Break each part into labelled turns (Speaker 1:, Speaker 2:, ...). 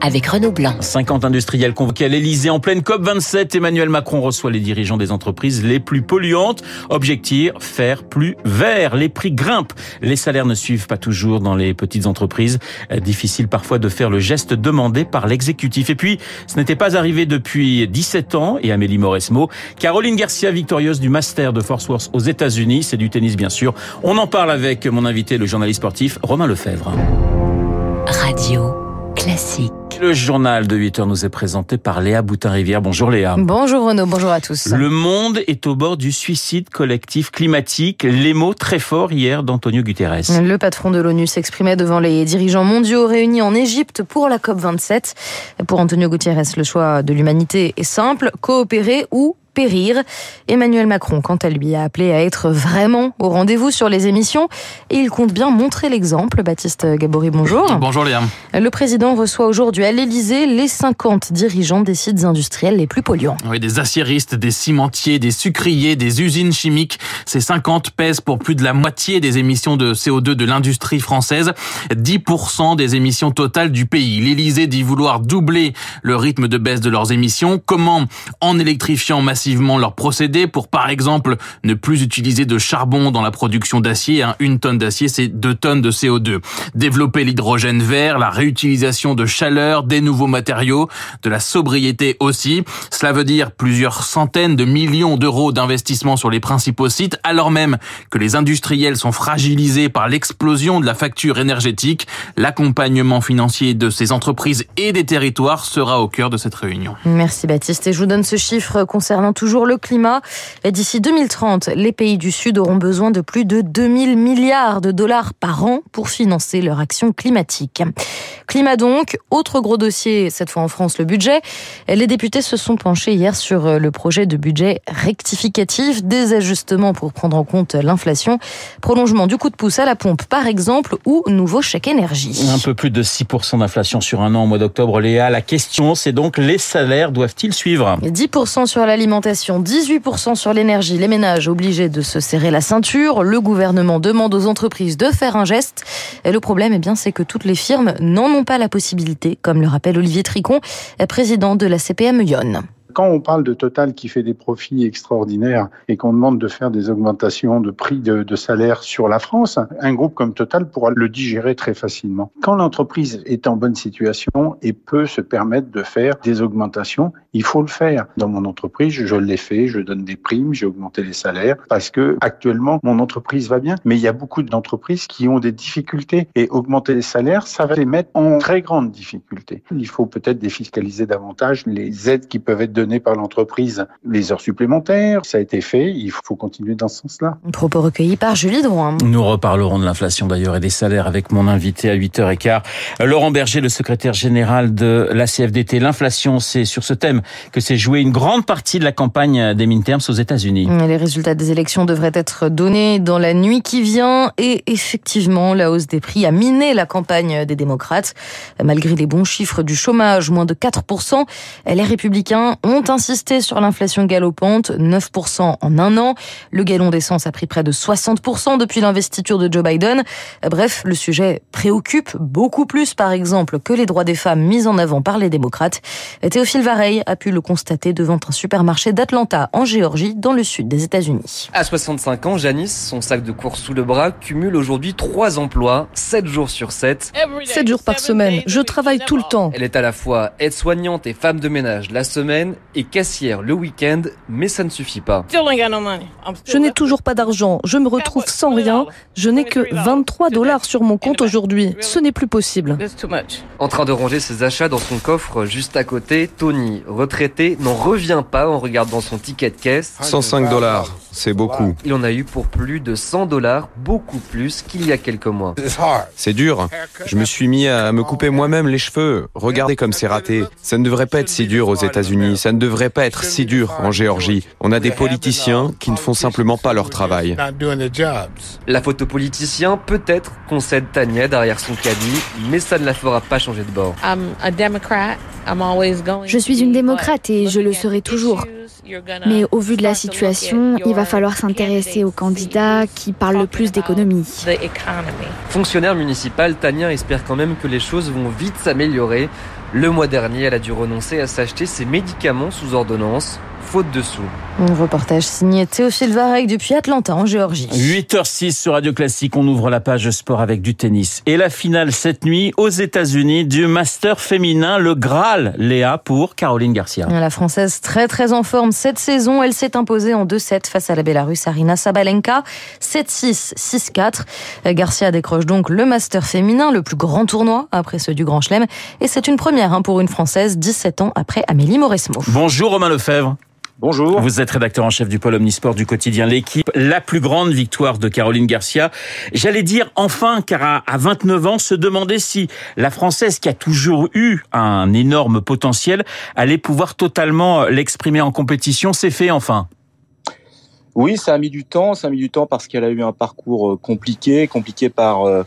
Speaker 1: avec Renaud Blanc.
Speaker 2: 50 industriels convoqués à l'Elysée en pleine COP27. Emmanuel Macron reçoit les dirigeants des entreprises les plus polluantes. Objectif, faire plus vert. Les prix grimpent. Les salaires ne suivent pas toujours dans les petites entreprises. Difficile parfois de faire le geste demandé par l'exécutif. Et puis, ce n'était pas arrivé depuis 17 ans. Et Amélie Mauresmo, Caroline Garcia, victorieuse du Master de Force Worth aux États-Unis. C'est du tennis, bien sûr. On en parle avec mon invité, le journaliste sportif Romain Lefebvre.
Speaker 1: Radio Classique.
Speaker 2: Le journal de 8 heures nous est présenté par Léa Boutin-Rivière. Bonjour Léa.
Speaker 3: Bonjour Renaud, bonjour à tous.
Speaker 2: Le monde est au bord du suicide collectif climatique. Les mots très forts hier d'Antonio Guterres.
Speaker 3: Le patron de l'ONU s'exprimait devant les dirigeants mondiaux réunis en Égypte pour la COP27. Pour Antonio Guterres, le choix de l'humanité est simple, coopérer ou périr. Emmanuel Macron, quant à lui, a appelé à être vraiment au rendez-vous sur les émissions et il compte bien montrer l'exemple. Baptiste Gabory, bonjour.
Speaker 4: Bonjour Léa.
Speaker 3: Le président reçoit aujourd'hui à l'Elysée les 50 dirigeants des sites industriels les plus polluants.
Speaker 4: Oui, des aciéristes, des cimentiers, des sucriers, des usines chimiques. Ces 50 pèsent pour plus de la moitié des émissions de CO2 de l'industrie française, 10% des émissions totales du pays. L'Elysée dit vouloir doubler le rythme de baisse de leurs émissions. Comment En électrifiant massivement leur procédé pour, par exemple, ne plus utiliser de charbon dans la production d'acier. Hein. Une tonne d'acier, c'est deux tonnes de CO2. Développer l'hydrogène vert, la réutilisation de chaleur, des nouveaux matériaux, de la sobriété aussi. Cela veut dire plusieurs centaines de millions d'euros d'investissement sur les principaux sites, alors même que les industriels sont fragilisés par l'explosion de la facture énergétique. L'accompagnement financier de ces entreprises et des territoires sera au cœur de cette réunion.
Speaker 3: Merci Baptiste. Et je vous donne ce chiffre concernant toujours le climat. D'ici 2030, les pays du Sud auront besoin de plus de 2000 milliards de dollars par an pour financer leur action climatique. Climat donc, autre gros dossier, cette fois en France, le budget. Les députés se sont penchés hier sur le projet de budget rectificatif, des ajustements pour prendre en compte l'inflation, prolongement du coup de pouce à la pompe par exemple, ou nouveau chèque énergie.
Speaker 2: Un peu plus de 6% d'inflation sur un an au mois d'octobre, Léa. La question, c'est donc les salaires doivent-ils suivre?
Speaker 3: 10% sur l'alimentation, 18% sur l'énergie. Les ménages obligés de se serrer la ceinture. Le gouvernement demande aux entreprises de faire un geste. Et le problème, eh bien, c'est que toutes les firmes n'en ont pas la possibilité, comme le rappelle Olivier Tricon, président de la CPM Yonne
Speaker 5: quand on parle de Total qui fait des profits extraordinaires et qu'on demande de faire des augmentations de prix de, de, salaire sur la France, un groupe comme Total pourra le digérer très facilement. Quand l'entreprise est en bonne situation et peut se permettre de faire des augmentations, il faut le faire. Dans mon entreprise, je l'ai fait, je donne des primes, j'ai augmenté les salaires parce que actuellement mon entreprise va bien, mais il y a beaucoup d'entreprises qui ont des difficultés et augmenter les salaires, ça va les mettre en très grande difficulté. Il faut peut-être défiscaliser davantage les aides qui peuvent être données par l'entreprise les heures supplémentaires. Ça a été fait, il faut continuer dans ce sens-là.
Speaker 3: Propos recueillis par Julie Drouin.
Speaker 2: Nous reparlerons de l'inflation d'ailleurs et des salaires avec mon invité à 8h15. Laurent Berger, le secrétaire général de la CFDT. L'inflation, c'est sur ce thème que s'est jouée une grande partie de la campagne des midterms aux États-Unis.
Speaker 3: Les résultats des élections devraient être donnés dans la nuit qui vient et effectivement, la hausse des prix a miné la campagne des démocrates. Malgré les bons chiffres du chômage, moins de 4%, les républicains ont ont insisté sur l'inflation galopante, 9% en un an. Le gallon d'essence a pris près de 60% depuis l'investiture de Joe Biden. Bref, le sujet préoccupe beaucoup plus, par exemple, que les droits des femmes mis en avant par les démocrates. Théophile Vareille a pu le constater devant un supermarché d'Atlanta, en Géorgie, dans le sud des États-Unis.
Speaker 6: À 65 ans, Janice, son sac de course sous le bras, cumule aujourd'hui trois emplois, 7 jours sur 7.
Speaker 7: 7 jours par semaine. Je travaille tout le temps.
Speaker 6: Elle est à la fois aide-soignante et femme de ménage la semaine et caissière le week-end, mais ça ne suffit pas.
Speaker 7: Je n'ai toujours pas d'argent, je me retrouve sans rien, je n'ai que 23 dollars. sur mon compte aujourd'hui, ce n'est plus possible.
Speaker 6: En train de ranger ses achats dans son coffre juste à côté, Tony, retraité, n'en revient pas en regardant son ticket de caisse.
Speaker 8: 105 dollars. C'est beaucoup.
Speaker 6: Il en a eu pour plus de 100 dollars, beaucoup plus qu'il y a quelques mois.
Speaker 8: C'est dur. Je me suis mis à me couper moi-même les cheveux. Regardez comme c'est raté. Ça ne devrait pas être si dur aux États-Unis. Ça ne devrait pas être si dur en Géorgie. On a des politiciens qui ne font simplement pas leur travail.
Speaker 6: La photo politicien, peut-être, concède Tania derrière son caddie, mais ça ne la fera pas changer de bord.
Speaker 9: Je suis une démocrate et je le serai toujours. Mais au vu de la situation, il va falloir s'intéresser aux candidats qui parlent le plus d'économie.
Speaker 6: Fonctionnaire municipal, Tania espère quand même que les choses vont vite s'améliorer. Le mois dernier, elle a dû renoncer à s'acheter ses médicaments sous ordonnance faute de sous.
Speaker 3: Un reportage signé Théophile Varek depuis Atlanta en Géorgie.
Speaker 2: 8h06 sur Radio Classique, on ouvre la page sport avec du tennis. Et la finale cette nuit aux États-Unis du Master féminin, le Graal, Léa pour Caroline Garcia.
Speaker 3: La Française très très en forme cette saison, elle s'est imposée en 2-7 face à la Bélarusse Arina Sabalenka, 7-6, 6-4. Garcia décroche donc le Master féminin, le plus grand tournoi après ceux du Grand Chelem. Et c'est une première hein, pour une Française, 17 ans après Amélie Mauresmo.
Speaker 2: Bonjour Romain Lefebvre.
Speaker 10: Bonjour.
Speaker 2: Vous êtes rédacteur en chef du pôle omnisport du quotidien L'équipe. La plus grande victoire de Caroline Garcia. J'allais dire enfin, car à 29 ans, se demander si la Française, qui a toujours eu un énorme potentiel, allait pouvoir totalement l'exprimer en compétition. C'est fait enfin.
Speaker 10: Oui, ça a mis du temps. Ça a mis du temps parce qu'elle a eu un parcours euh, compliqué, compliqué par euh,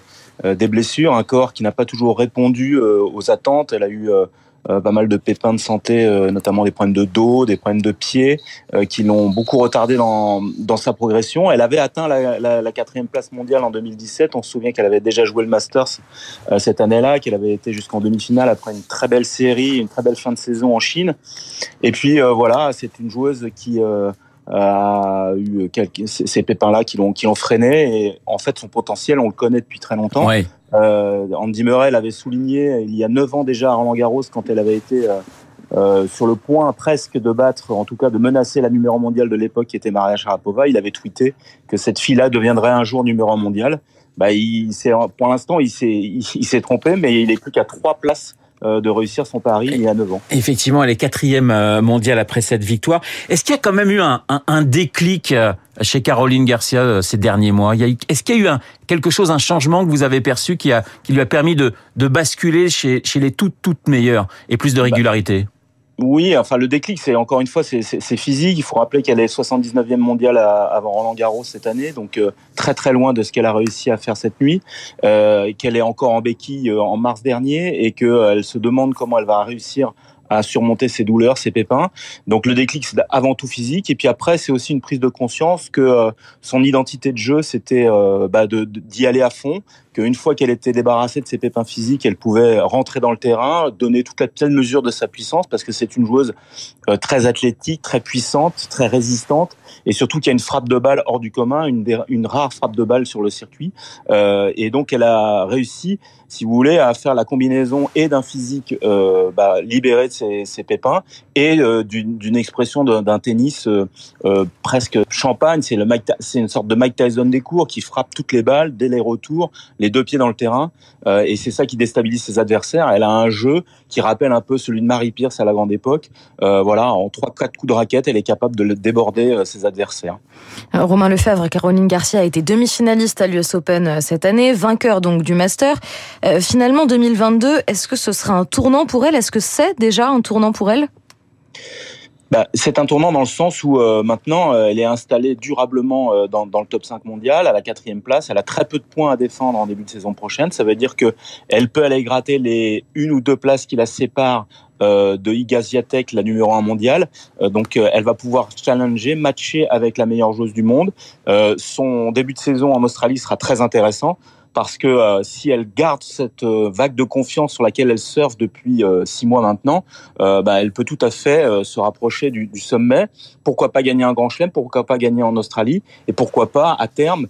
Speaker 10: euh, des blessures, un corps qui n'a pas toujours répondu aux attentes. Elle a eu euh, pas mal de pépins de santé, euh, notamment des problèmes de dos, des problèmes de pied, euh, qui l'ont beaucoup retardé dans, dans sa progression. Elle avait atteint la, quatrième place mondiale en 2017. On se souvient qu'elle avait déjà joué le Masters cette année-là, qu'elle avait été jusqu'en demi-finale après une très belle série, une très belle fin de saison en Chine. Et puis voilà, c'est une joueuse qui a eu quelques, ces pépins-là qui l'ont qui freiné. Et en fait, son potentiel, on le connaît depuis très longtemps. Euh, Andy Murray l'avait souligné il y a 9 ans déjà à Roland Garros quand elle avait été euh, euh, sur le point presque de battre, en tout cas de menacer la numéro mondiale de l'époque qui était Maria Sharapova. Il avait tweeté que cette fille-là deviendrait un jour numéro mondial. Bah, il pour l'instant, il s'est trompé, mais il est plus qu'à trois places de réussir son pari il y a 9 ans.
Speaker 2: Effectivement, elle est quatrième euh, mondiale après cette victoire. Est-ce qu'il y a quand même eu un, un, un déclic euh, chez Caroline Garcia ces derniers mois? Est-ce qu'il y a eu un, quelque chose, un changement que vous avez perçu qui, a, qui lui a permis de, de basculer chez, chez les toutes, toutes meilleures et plus de régularité? bah.
Speaker 10: Oui, enfin le déclic, c'est encore une fois, c'est physique. Il faut rappeler qu'elle est 79e mondiale avant Roland Garros cette année, donc euh, très très loin de ce qu'elle a réussi à faire cette nuit. Euh, qu'elle est encore en béquille euh, en mars dernier et qu'elle se demande comment elle va réussir à surmonter ses douleurs, ses pépins. Donc le déclic, c'est avant tout physique. Et puis après, c'est aussi une prise de conscience que son identité de jeu, c'était bah, d'y aller à fond. Qu'une fois qu'elle était débarrassée de ses pépins physiques, elle pouvait rentrer dans le terrain, donner toute la pleine mesure de sa puissance, parce que c'est une joueuse euh, très athlétique, très puissante, très résistante, et surtout qui a une frappe de balle hors du commun, une, une rare frappe de balle sur le circuit. Euh, et donc elle a réussi, si vous voulez, à faire la combinaison et d'un physique euh, bah, libéré de ses, ses pépins et euh, d'une expression d'un tennis euh, euh, presque champagne. C'est une sorte de Mike Tyson des cours qui frappe toutes les balles dès les retours, les deux pieds dans le terrain, euh, et c'est ça qui déstabilise ses adversaires. Elle a un jeu qui rappelle un peu celui de Marie Pierce à la grande époque. Euh, voilà, en trois quatre coups de raquette, elle est capable de déborder ses adversaires.
Speaker 3: Romain Lefebvre, Caroline Garcia a été demi-finaliste à l'US Open cette année, vainqueur donc du Master. finalement, 2022, est-ce que ce sera un tournant pour elle? Est-ce que c'est déjà un tournant pour elle?
Speaker 10: Bah, c'est un tournant dans le sens où euh, maintenant euh, elle est installée durablement euh, dans, dans, le top 5 mondial, à la quatrième place. Elle a très peu de points à défendre en début de saison prochaine. Ça veut dire que elle peut aller gratter les une ou deux places qui la séparent de Iga Swiatek, la numéro 1 mondiale. donc elle va pouvoir challenger, matcher avec la meilleure joueuse du monde. son début de saison en Australie sera très intéressant parce que euh, si elle garde cette euh, vague de confiance sur laquelle elle surfe depuis euh, six mois maintenant, bah, elle peut tout à fait se rapprocher du, du, sommet. Pourquoi pas gagner un Grand Chelem? Pourquoi pas gagner en Australie? Et pourquoi pas à terme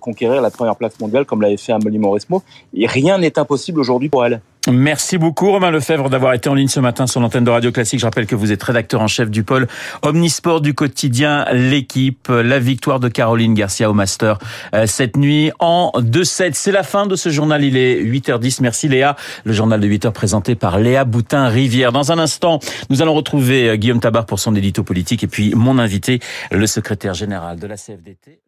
Speaker 10: conquérir la première place mondiale comme l'avait fait Amélie Mauresmo? Et rien n'est impossible aujourd'hui pour elle.
Speaker 2: Merci beaucoup Romain Lefebvre d'avoir été en ligne ce matin sur l'antenne de Radio Classique. Je rappelle que vous êtes rédacteur en chef du pôle Omnisport du quotidien L'équipe. La victoire de Caroline Garcia au Master euh, cette nuit en 2-7. C'est la fin de ce journal. Il est 8h10. Merci Léa. Le journal de 8h présenté par Léa Boutin-Rivière. Dans un instant, nous allons retrouver euh, Guillaume Tabar pour son édito politique et puis mon invité, le secrétaire général de la CFDT.